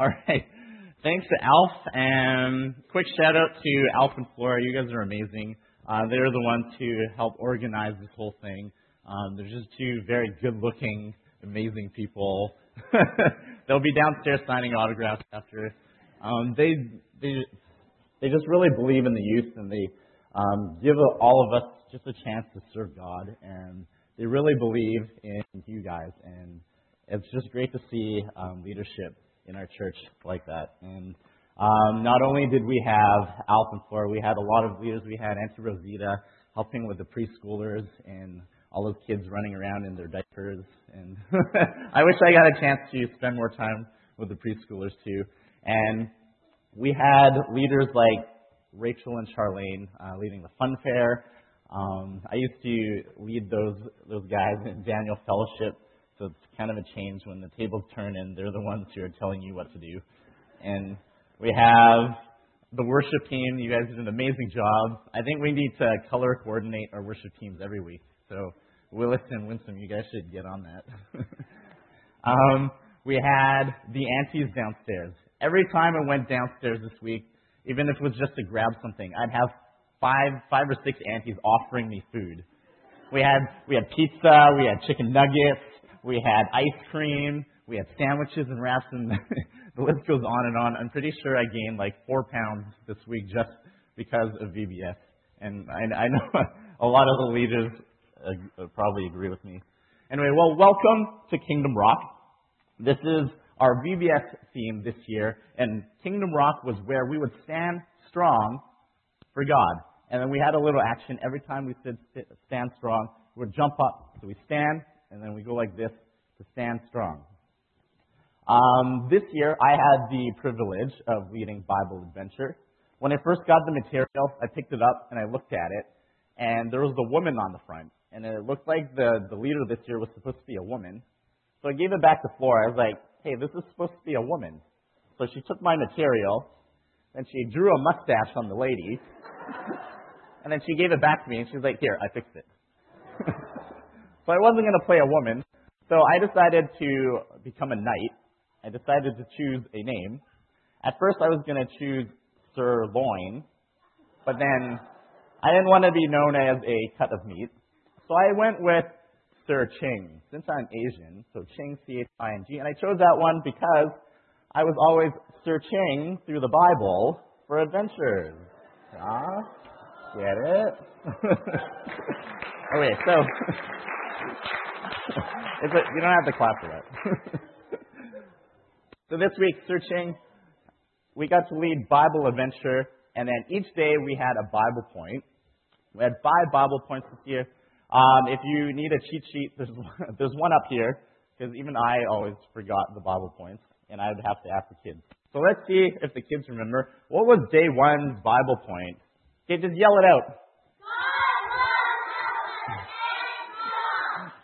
All right. Thanks to Alf, and quick shout out to Alf and Flora. You guys are amazing. Uh, they're the ones who help organize this whole thing. Um, they're just two very good-looking, amazing people. They'll be downstairs signing autographs after. Um, they they they just really believe in the youth, and they um, give all of us just a chance to serve God, and they really believe in you guys, and it's just great to see um, leadership in our church like that. And um, not only did we have and we had a lot of leaders. We had Auntie Rosita helping with the preschoolers and all those kids running around in their diapers. And I wish I got a chance to spend more time with the preschoolers too. And we had leaders like Rachel and Charlene uh, leading the fun fair. Um, I used to lead those those guys in Daniel Fellowship, so it's kind of a change when the tables turn and they're the ones who are telling you what to do. And we have the worship team. You guys did an amazing job. I think we need to color coordinate our worship teams every week. So Willis and Winsome, you guys should get on that. um, we had the aunties downstairs. Every time I went downstairs this week, even if it was just to grab something, I'd have five, five or six aunties offering me food. We had we had pizza, we had chicken nuggets, we had ice cream, we had sandwiches and wraps, and the list goes on and on. I'm pretty sure I gained like four pounds this week just because of VBS, and I, I know a lot of the leaders uh, probably agree with me. Anyway, well, welcome to Kingdom Rock. This is our VBS theme this year, and Kingdom Rock was where we would stand strong for God. And then we had a little action every time we said stand strong. We would jump up. So we stand, and then we go like this to stand strong. Um, this year, I had the privilege of leading Bible Adventure. When I first got the material, I picked it up and I looked at it, and there was the woman on the front, and it looked like the, the leader this year was supposed to be a woman. So I gave it back to Flora. I was like, hey, this is supposed to be a woman. So she took my material, and she drew a mustache on the lady, and then she gave it back to me, and she was like, here, I fixed it. so I wasn't going to play a woman. So I decided to become a knight. I decided to choose a name. At first, I was going to choose Sir Loin, but then I didn't want to be known as a cut of meat. So I went with Sir Ching, since I'm Asian, so Ching, C-H-I-N-G, and I chose that one because I was always searching through the Bible for adventures. Ah, get it? okay, so a, you don't have to clap for that. so this week, searching, we got to lead Bible adventure, and then each day we had a Bible point. We had five Bible points this year. Um, if you need a cheat sheet, there's, there's one up here, because even I always forgot the Bible points, and I would have to ask the kids. So let's see if the kids remember. What was day one's Bible point? Okay, just yell it out.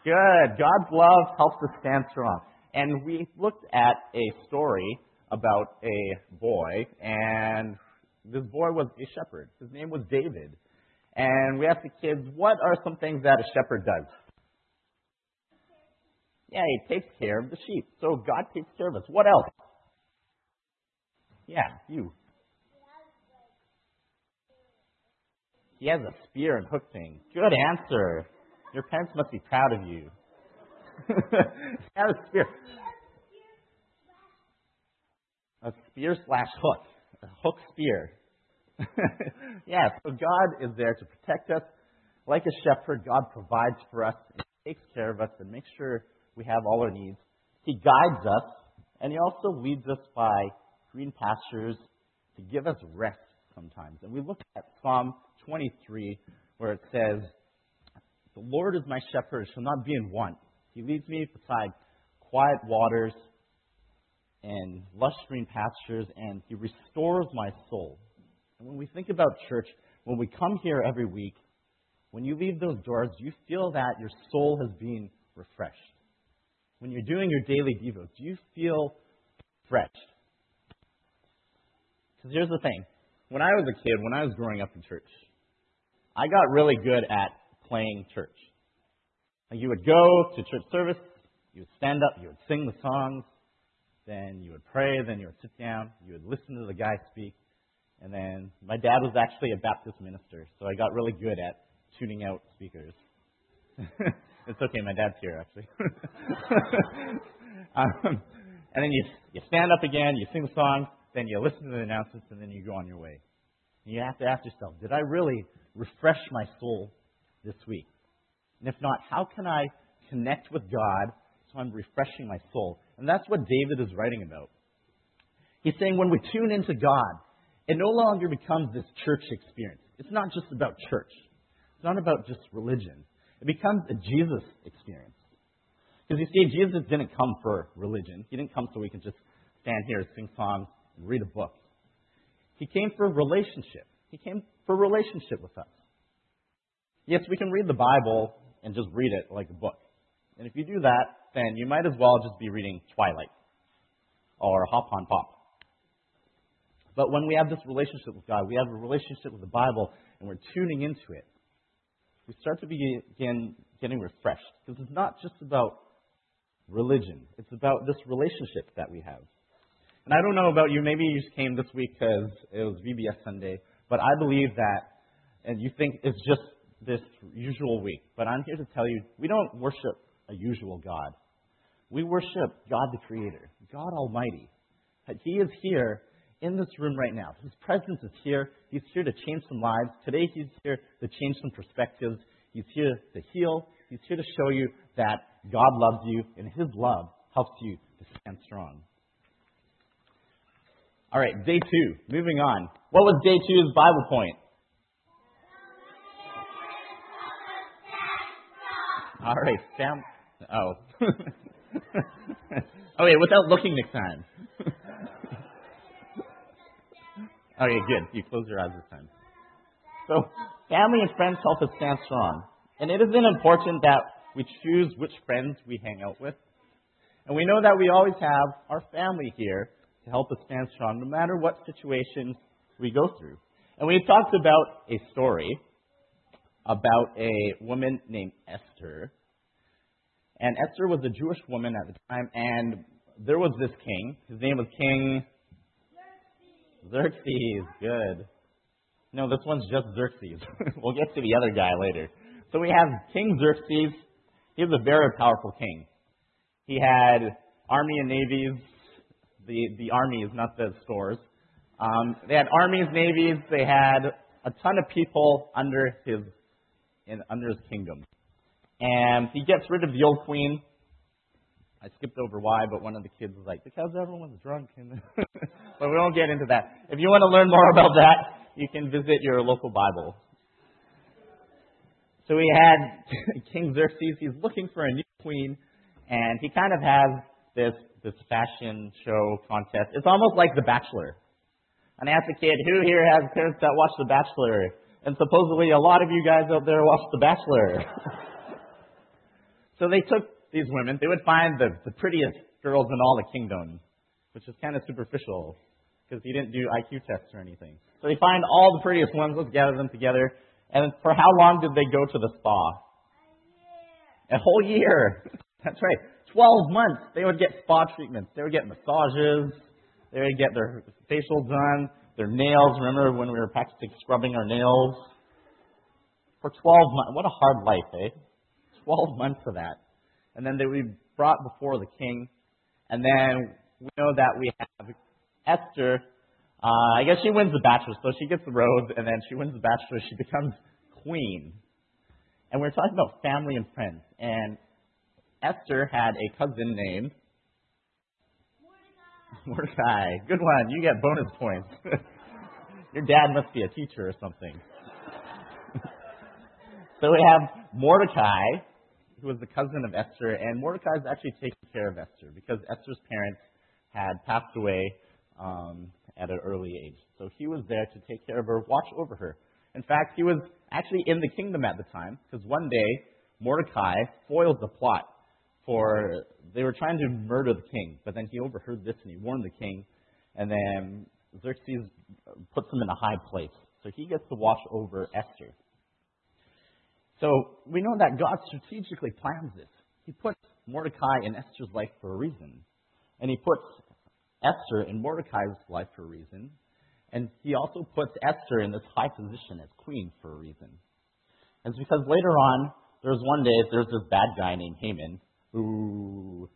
Good. God's love helps us stand strong. And we looked at a story about a boy, and this boy was a shepherd. His name was David. And we asked the kids, what are some things that a shepherd does? Yeah, he takes care of the sheep. So God takes care of us. What else? Yeah, you. He has a spear and hook thing. Good answer. Your parents must be proud of you. a spear. A spear slash hook. A hook spear. yeah, so God is there to protect us. Like a shepherd, God provides for us and takes care of us and makes sure we have all our needs. He guides us, and He also leads us by green pastures to give us rest sometimes. And we look at Psalm 23, where it says, The Lord is my shepherd, shall not be in want. He leads me beside quiet waters and lush green pastures, and He restores my soul. And when we think about church, when we come here every week, when you leave those doors, you feel that your soul has been refreshed. When you're doing your daily devos, do you feel refreshed? Because here's the thing. When I was a kid, when I was growing up in church, I got really good at playing church. You would go to church service, you would stand up, you would sing the songs, then you would pray, then you would sit down, you would listen to the guy speak, and then my dad was actually a Baptist minister, so I got really good at tuning out speakers. it's okay, my dad's here actually. um, and then you you stand up again, you sing the song, then you listen to the announcements, and then you go on your way. And you have to ask yourself, did I really refresh my soul this week? And if not, how can I connect with God so I'm refreshing my soul? And that's what David is writing about. He's saying when we tune into God, it no longer becomes this church experience. It's not just about church. It's not about just religion. It becomes a Jesus experience. Because you see, Jesus didn't come for religion. He didn't come so we could just stand here, sing songs, and read a book. He came for relationship. He came for relationship with us. Yes, we can read the Bible and just read it like a book. And if you do that, then you might as well just be reading Twilight or Hop on Pop. But when we have this relationship with God, we have a relationship with the Bible, and we're tuning into it, we start to begin getting refreshed. Because it's not just about religion, it's about this relationship that we have. And I don't know about you, maybe you just came this week because it was VBS Sunday, but I believe that, and you think it's just this usual week. But I'm here to tell you, we don't worship a usual God. We worship God the Creator, God Almighty. He is here in this room right now. His presence is here. He's here to change some lives. Today, He's here to change some perspectives. He's here to heal. He's here to show you that God loves you, and His love helps you to stand strong. All right, day two. Moving on. What was day two's Bible point? All right, Sam. Oh. wait, without looking next time. okay, good. You close your eyes this time. So, family and friends help us stand strong. And it isn't important that we choose which friends we hang out with. And we know that we always have our family here to help us stand strong no matter what situation we go through. And we talked about a story about a woman named Esther. And Esther was a Jewish woman at the time, and there was this king. His name was King Xerxes. Xerxes. Good. No, this one's just Xerxes. we'll get to the other guy later. So we have King Xerxes. He was a very powerful king. He had army and navies the, the armies, not the stores. Um, they had armies, navies. They had a ton of people under his in, under his kingdom. And he gets rid of the old queen. I skipped over why, but one of the kids was like, because everyone's drunk. But we won't get into that. If you want to learn more about that, you can visit your local Bible. So we had King Xerxes. He's looking for a new queen, and he kind of has this this fashion show contest. It's almost like The Bachelor. And I asked a kid, who here has parents that watch The Bachelor? And supposedly a lot of you guys out there watch The Bachelor. so they took these women. They would find the, the prettiest girls in all the kingdom, which is kind of superficial because he didn't do IQ tests or anything. So they find all the prettiest ones. Let's gather them together. And for how long did they go to the spa? A whole year. That's right. 12 months, they would get spa treatments. They would get massages. They would get their facial done, their nails. Remember when we were practicing scrubbing our nails? For 12 months. What a hard life, eh? 12 months of that. And then they would be brought before the king. And then we know that we have Esther. Uh, I guess she wins the Bachelor, so she gets the rose, and then she wins the Bachelor. She becomes queen. And we're talking about family and friends. And Esther had a cousin named Mordecai. Good one. You get bonus points. Your dad must be a teacher or something. so we have Mordecai, who was the cousin of Esther, and Mordecai is actually taking care of Esther because Esther's parents had passed away um, at an early age. So he was there to take care of her, watch over her. In fact, he was actually in the kingdom at the time because one day Mordecai foiled the plot for they were trying to murder the king, but then he overheard this and he warned the king, and then Xerxes puts him in a high place. So he gets to watch over Esther. So we know that God strategically plans this. He puts Mordecai in Esther's life for a reason. And he puts Esther in Mordecai's life for a reason, and he also puts Esther in this high position as queen for a reason. And it's because later on, there's one day, there's this bad guy named Haman. Ooh.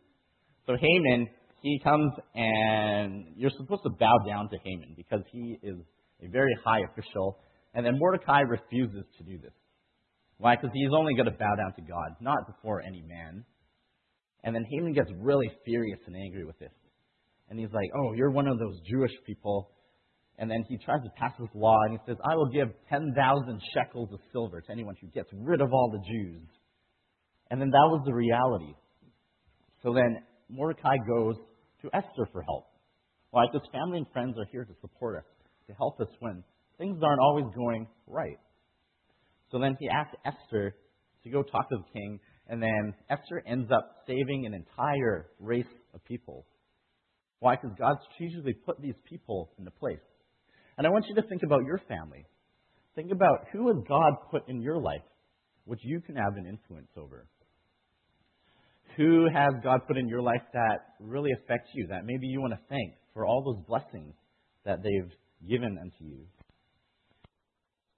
So Haman, he comes and you're supposed to bow down to Haman because he is a very high official. And then Mordecai refuses to do this. Why? Because he's only going to bow down to God, not before any man. And then Haman gets really furious and angry with this. And he's like, Oh, you're one of those Jewish people and then he tries to pass this law, and he says, I will give 10,000 shekels of silver to anyone who gets rid of all the Jews. And then that was the reality. So then Mordecai goes to Esther for help. Like his family and friends are here to support us, to help us when things aren't always going right. So then he asks Esther to go talk to the king, and then Esther ends up saving an entire race of people. Why? Because God strategically put these people into place. And I want you to think about your family. Think about who has God put in your life, which you can have an influence over. Who has God put in your life that really affects you, that maybe you want to thank for all those blessings that they've given unto you?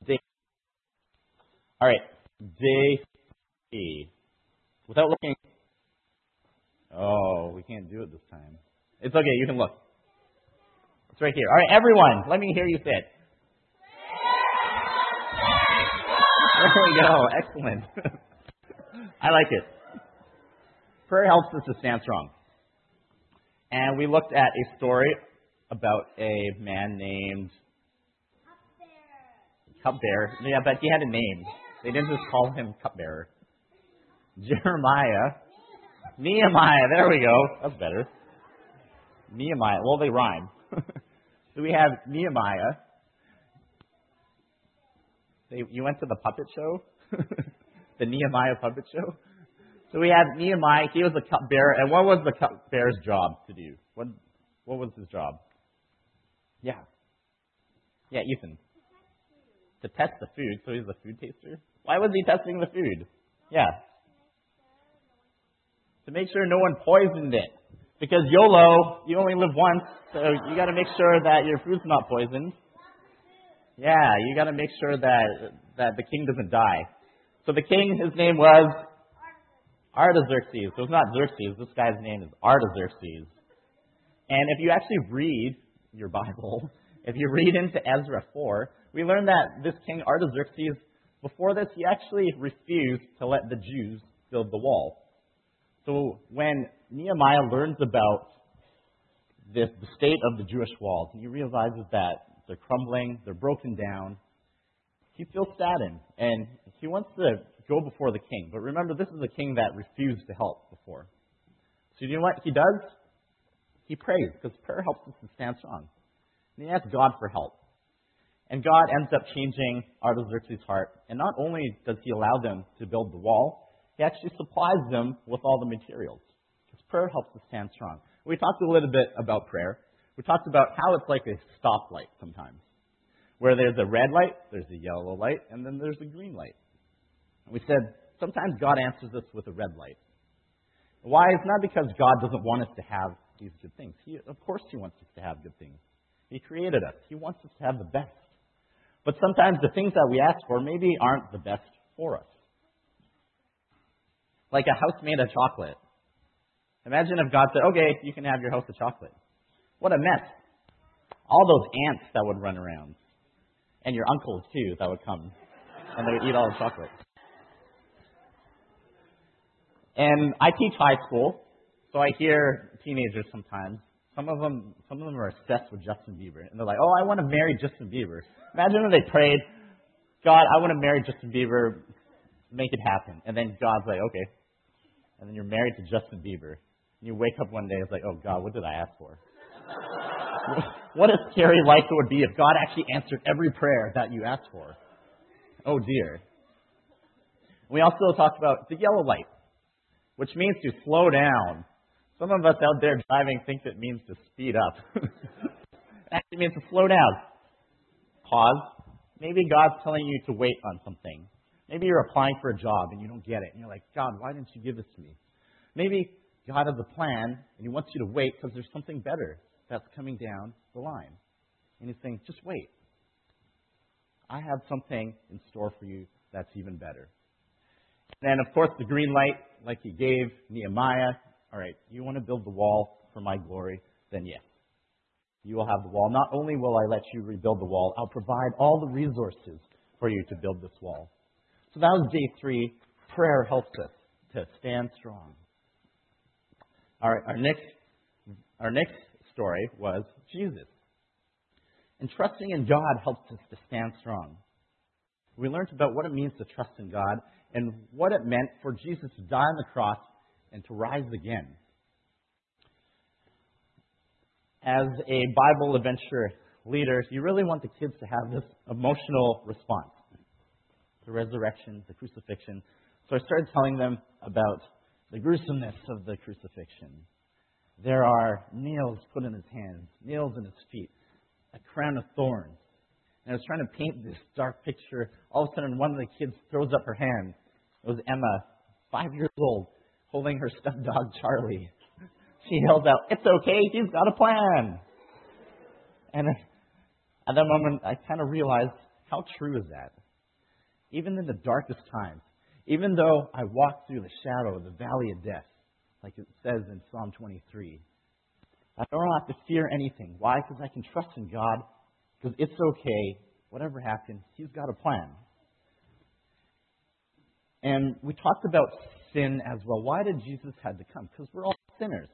Day. All right, day E. Without looking. Oh, we can't do it this time. It's okay, you can look. It's right here. All right, everyone, let me hear you say it. There we go. Excellent. I like it. Prayer helps us to stand strong. And we looked at a story about a man named Cupbearer. Yeah, but he had a name. They didn't just call him Cupbearer. Jeremiah. Nehemiah. There we go. That's better. Nehemiah. Well, they rhyme. So we have Nehemiah. They, you went to the puppet show? the Nehemiah puppet show? So we have Nehemiah. He was the cupbearer. And what was the cupbearer's job to do? What, what was his job? Yeah. Yeah, Ethan. To test the food. So he's a food taster? Why was he testing the food? Yeah. To make sure no one poisoned it. Because YOLO, you only live once, so you got to make sure that your food's not poisoned. Yeah, you got to make sure that that the king doesn't die. So the king, his name was Artaxerxes. So it's not Xerxes. This guy's name is Artaxerxes. And if you actually read your Bible, if you read into Ezra 4, we learn that this king Artaxerxes, before this, he actually refused to let the Jews build the wall. So when Nehemiah learns about this, the state of the Jewish walls, he realizes that they're crumbling, they're broken down, he feels saddened, and he wants to go before the king. But remember, this is a king that refused to help before. So you know what he does? He prays, because prayer helps us to stand strong. And he asks God for help. And God ends up changing Artaxerxes' heart. And not only does he allow them to build the wall, he actually supplies them with all the materials. Because prayer helps us stand strong. We talked a little bit about prayer. We talked about how it's like a stoplight sometimes, where there's a red light, there's a yellow light, and then there's a green light. We said sometimes God answers us with a red light. Why? It's not because God doesn't want us to have these good things. He, of course, He wants us to have good things. He created us. He wants us to have the best. But sometimes the things that we ask for maybe aren't the best for us like a house made of chocolate. Imagine if God said, okay, you can have your house of chocolate. What a mess. All those ants that would run around. And your uncles, too, that would come. And they would eat all the chocolate. And I teach high school, so I hear teenagers sometimes. Some of them, some of them are obsessed with Justin Bieber, and they're like, "Oh, I want to marry Justin Bieber." Imagine if they prayed, "God, I want to marry Justin Bieber, make it happen," and then God's like, "Okay, and then you're married to Justin Bieber, and you wake up one day, and it's like, oh God, what did I ask for? what a scary life it would be if God actually answered every prayer that you asked for. Oh dear. We also talked about the yellow light, which means to slow down. Some of us out there driving think it means to speed up. it actually means to slow down. Pause. Maybe God's telling you to wait on something. Maybe you're applying for a job and you don't get it. And you're like, God, why didn't you give this to me? Maybe God has a plan, and He wants you to wait because there's something better that's coming down the line. And He's saying, just wait. I have something in store for you that's even better. And of course, the green light, like He gave Nehemiah. All right, you want to build the wall for my glory? Then yes. You will have the wall. Not only will I let you rebuild the wall, I'll provide all the resources for you to build this wall. So that was day three. Prayer helps us to stand strong. All right, our next, our next story was Jesus. And trusting in God helps us to stand strong. We learned about what it means to trust in God and what it meant for Jesus to die on the cross and to rise again. As a Bible adventure leader, you really want the kids to have this emotional response the resurrection, the crucifixion. So I started telling them about the gruesomeness of the crucifixion. There are nails put in his hands, nails in his feet, a crown of thorns. And I was trying to paint this dark picture. All of a sudden, one of the kids throws up her hand. It was Emma, five years old, holding her stuffed dog, Charlie. She yells out, It's okay, he's got a plan. And at that moment, I kind of realized how true is that? Even in the darkest times, even though I walk through the shadow of the valley of death, like it says in Psalm 23, I don't have to fear anything. Why? Because I can trust in God, because it's okay. Whatever happens, He's got a plan. And we talked about sin as well. Why did Jesus have to come? Because we're all sinners.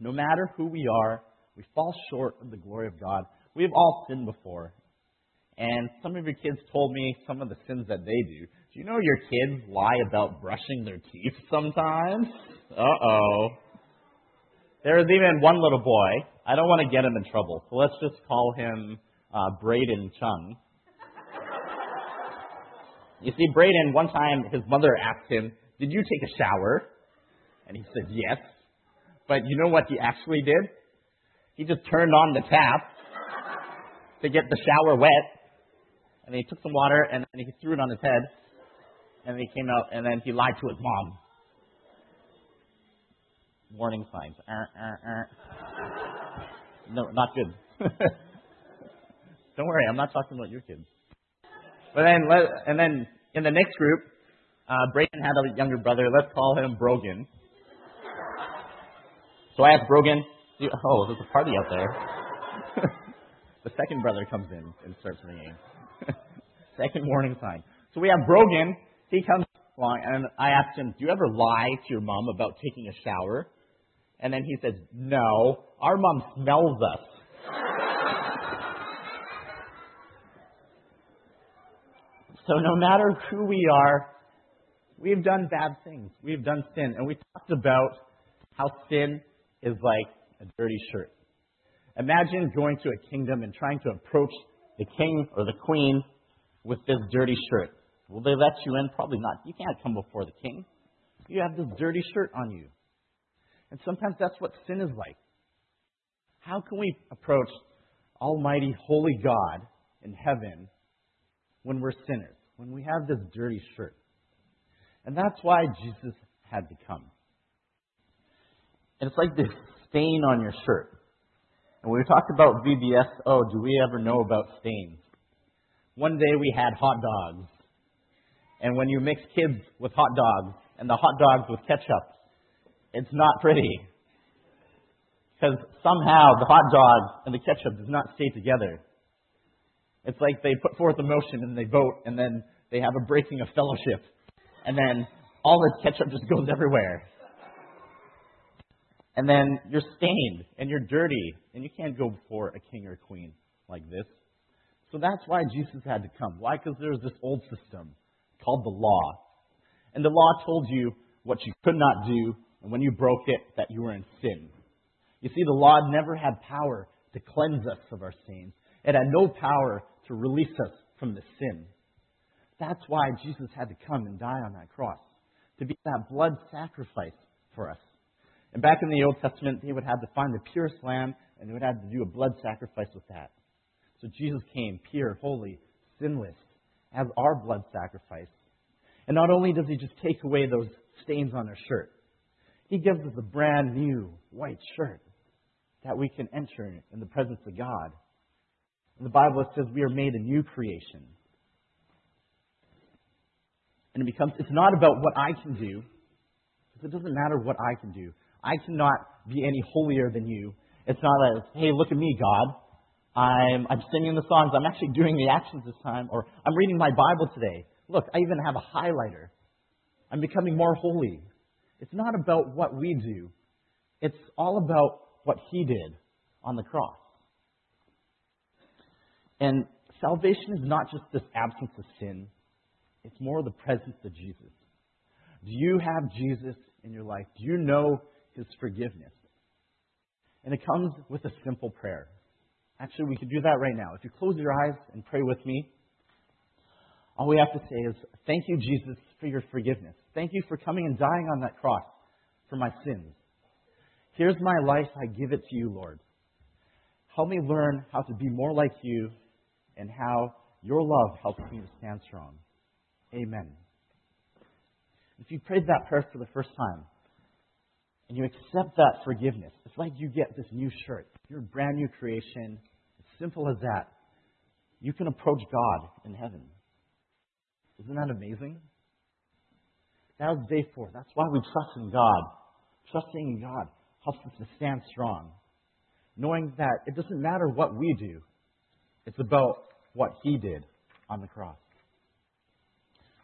No matter who we are, we fall short of the glory of God. We've all sinned before. And some of your kids told me some of the sins that they do. Do you know your kids lie about brushing their teeth sometimes? Uh oh. There's even one little boy. I don't want to get him in trouble, so let's just call him uh, Braden Chung. You see, Braden, one time his mother asked him, Did you take a shower? And he said, Yes. But you know what he actually did? He just turned on the tap to get the shower wet. And he took some water and then he threw it on his head. And he came out and then he lied to his mom. Warning signs. Uh, uh, uh. No, not good. Don't worry, I'm not talking about your kids. But then, and then in the next group, uh, Brayden had a younger brother. Let's call him Brogan. So I asked Brogan, oh, there's a party out there. the second brother comes in and starts ringing. second warning sign. So we have Brogan. He comes along, and I asked him, Do you ever lie to your mom about taking a shower? And then he says, No, our mom smells us. so no matter who we are, we've done bad things. We've done sin. And we talked about how sin is like a dirty shirt. Imagine going to a kingdom and trying to approach the king or the queen with this dirty shirt. Will they let you in? Probably not. You can't come before the king. You have this dirty shirt on you. And sometimes that's what sin is like. How can we approach Almighty, Holy God in heaven when we're sinners, when we have this dirty shirt? And that's why Jesus had to come. And it's like this stain on your shirt. And we talked about VBS, oh, do we ever know about stains? One day we had hot dogs. And when you mix kids with hot dogs and the hot dogs with ketchup, it's not pretty. Because somehow the hot dog and the ketchup does not stay together. It's like they put forth a motion and they vote and then they have a breaking of fellowship. And then all the ketchup just goes everywhere and then you're stained and you're dirty, and you can't go before a king or a queen like this. So that's why Jesus had to come. Why? Because there was this old system called the law. And the law told you what you could not do, and when you broke it, that you were in sin. You see, the law never had power to cleanse us of our sins. It had no power to release us from the sin. That's why Jesus had to come and die on that cross, to be that blood sacrifice for us. And back in the Old Testament, they would have to find the purest lamb, and they would have to do a blood sacrifice with that. So Jesus came pure, holy, sinless, as our blood sacrifice. And not only does he just take away those stains on our shirt, He gives us a brand new white shirt that we can enter in the presence of God. In the Bible, says we are made a new creation. And it becomes, it's not about what I can do, because it doesn't matter what I can do. I cannot be any holier than you. It's not like, hey, look at me, God. I'm, I'm singing the songs. I'm actually doing the actions this time. Or I'm reading my Bible today. Look, I even have a highlighter. I'm becoming more holy. It's not about what we do. It's all about what He did on the cross. And salvation is not just this absence of sin, it's more the presence of Jesus. Do you have Jesus in your life? Do you know His forgiveness? And it comes with a simple prayer. Actually, we could do that right now. If you close your eyes and pray with me, all we have to say is, Thank you, Jesus, for your forgiveness. Thank you for coming and dying on that cross for my sins. Here's my life. I give it to you, Lord. Help me learn how to be more like you and how your love helps me to stand strong. Amen. If you prayed that prayer for the first time and you accept that forgiveness, it's like you get this new shirt. You're a brand new creation. It's simple as that. You can approach God in heaven. Isn't that amazing? That was day four. That's why we trust in God. Trusting in God helps us to stand strong. Knowing that it doesn't matter what we do, it's about what He did on the cross.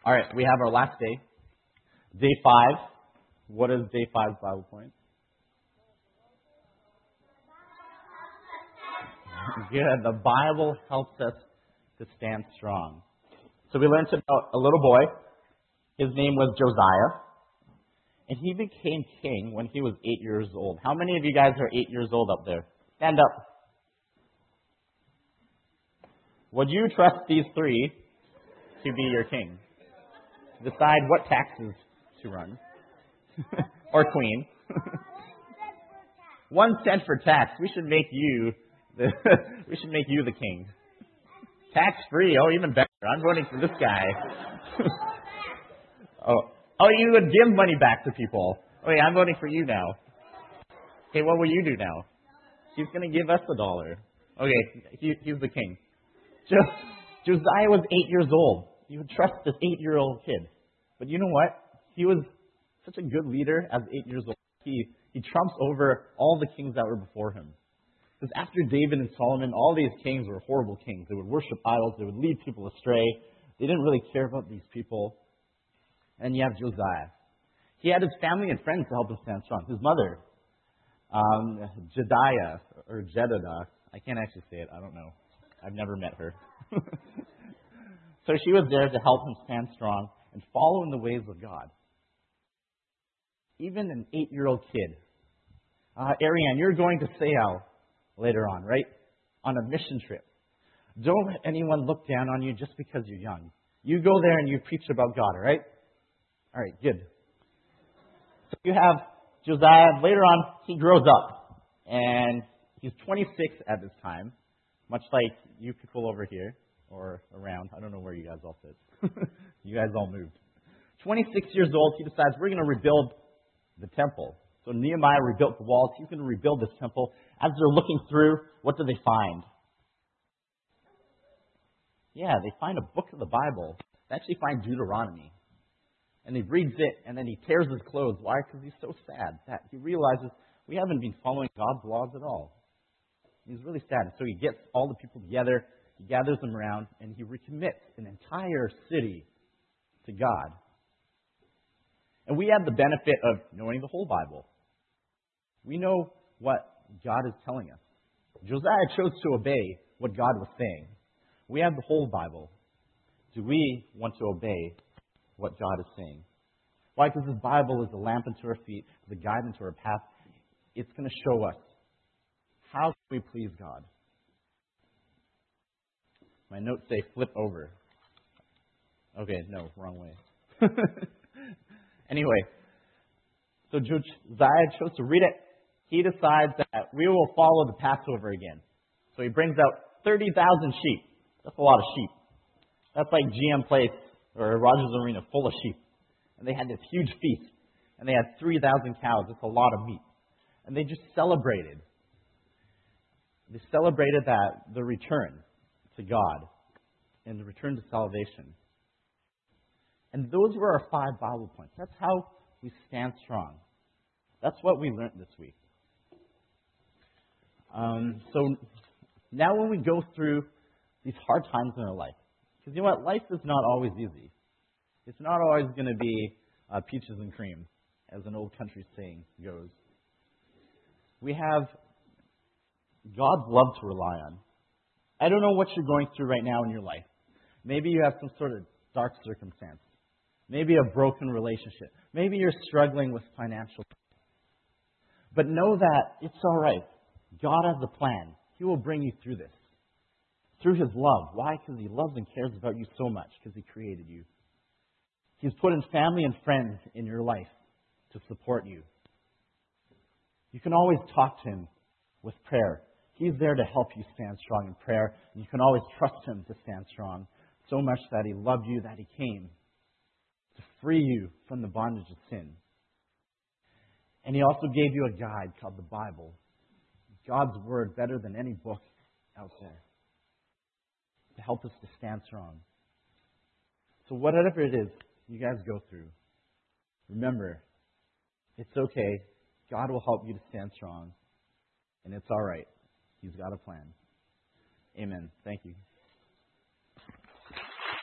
All right, we have our last day. Day five. What is day five's Bible point? Good. The Bible helps us to stand strong. So we learned about a little boy. His name was Josiah. And he became king when he was eight years old. How many of you guys are eight years old up there? Stand up. Would you trust these three to be your king? Decide what taxes to run. or queen. One cent for tax. We should make you the we should make you the king. Tax free. Oh, even better. I'm voting for this guy. oh, oh, you would give money back to people. Oh, yeah, I'm voting for you now. Okay, what will you do now? He's going to give us a dollar. Okay, he, he's the king. Josiah was eight years old. You would trust this eight-year-old kid. But you know what? He was such a good leader as eight years old. He, he trumps over all the kings that were before him. Because after David and Solomon, all these kings were horrible kings. They would worship idols, they would lead people astray. They didn't really care about these people. And you have Josiah. He had his family and friends to help him stand strong. His mother, um, Jediah, or Jedediah, I can't actually say it, I don't know. I've never met her. so she was there to help him stand strong and follow in the ways of God. Even an eight year old kid. Uh, Ariane, you're going to Seattle later on, right? On a mission trip. Don't let anyone look down on you just because you're young. You go there and you preach about God, all right? All right, good. So you have Josiah. Later on, he grows up. And he's 26 at this time, much like you people over here or around. I don't know where you guys all sit. you guys all moved. 26 years old, he decides we're going to rebuild the temple. So Nehemiah rebuilt the walls. He's going to rebuild this temple. As they're looking through, what do they find? Yeah, they find a book of the Bible. They actually find Deuteronomy. And he reads it, and then he tears his clothes. Why? Because he's so sad that he realizes we haven't been following God's laws at all. He's really sad. So he gets all the people together, he gathers them around, and he recommits an entire city to God. And we have the benefit of knowing the whole Bible. We know what God is telling us. Josiah chose to obey what God was saying. We have the whole Bible. Do we want to obey what God is saying? Why? Because this Bible is a lamp unto our feet, the guide into our path. It's going to show us how we please God. My notes say flip over. Okay, no, wrong way. anyway, so Josiah chose to read it he decides that we will follow the Passover again. So he brings out 30,000 sheep. That's a lot of sheep. That's like GM Place or Rogers Arena full of sheep. And they had this huge feast. and they had 3,000 cows. It's a lot of meat. And they just celebrated. They celebrated that, the return to God and the return to salvation. And those were our five Bible points. That's how we stand strong. That's what we learned this week. Um, so now, when we go through these hard times in our life, because you know what? Life is not always easy. It's not always going to be uh, peaches and cream, as an old country saying goes. We have God's love to rely on. I don't know what you're going through right now in your life. Maybe you have some sort of dark circumstance. Maybe a broken relationship. Maybe you're struggling with financial. But know that it's all right. God has a plan. He will bring you through this. Through His love. Why? Because He loves and cares about you so much, because He created you. He's put in family and friends in your life to support you. You can always talk to Him with prayer. He's there to help you stand strong in prayer. And you can always trust Him to stand strong. So much that He loved you that He came to free you from the bondage of sin. And He also gave you a guide called the Bible God's Word better than any book out there to help us to stand strong. So, whatever it is you guys go through, remember, it's okay. God will help you to stand strong, and it's all right. He's got a plan. Amen. Thank you.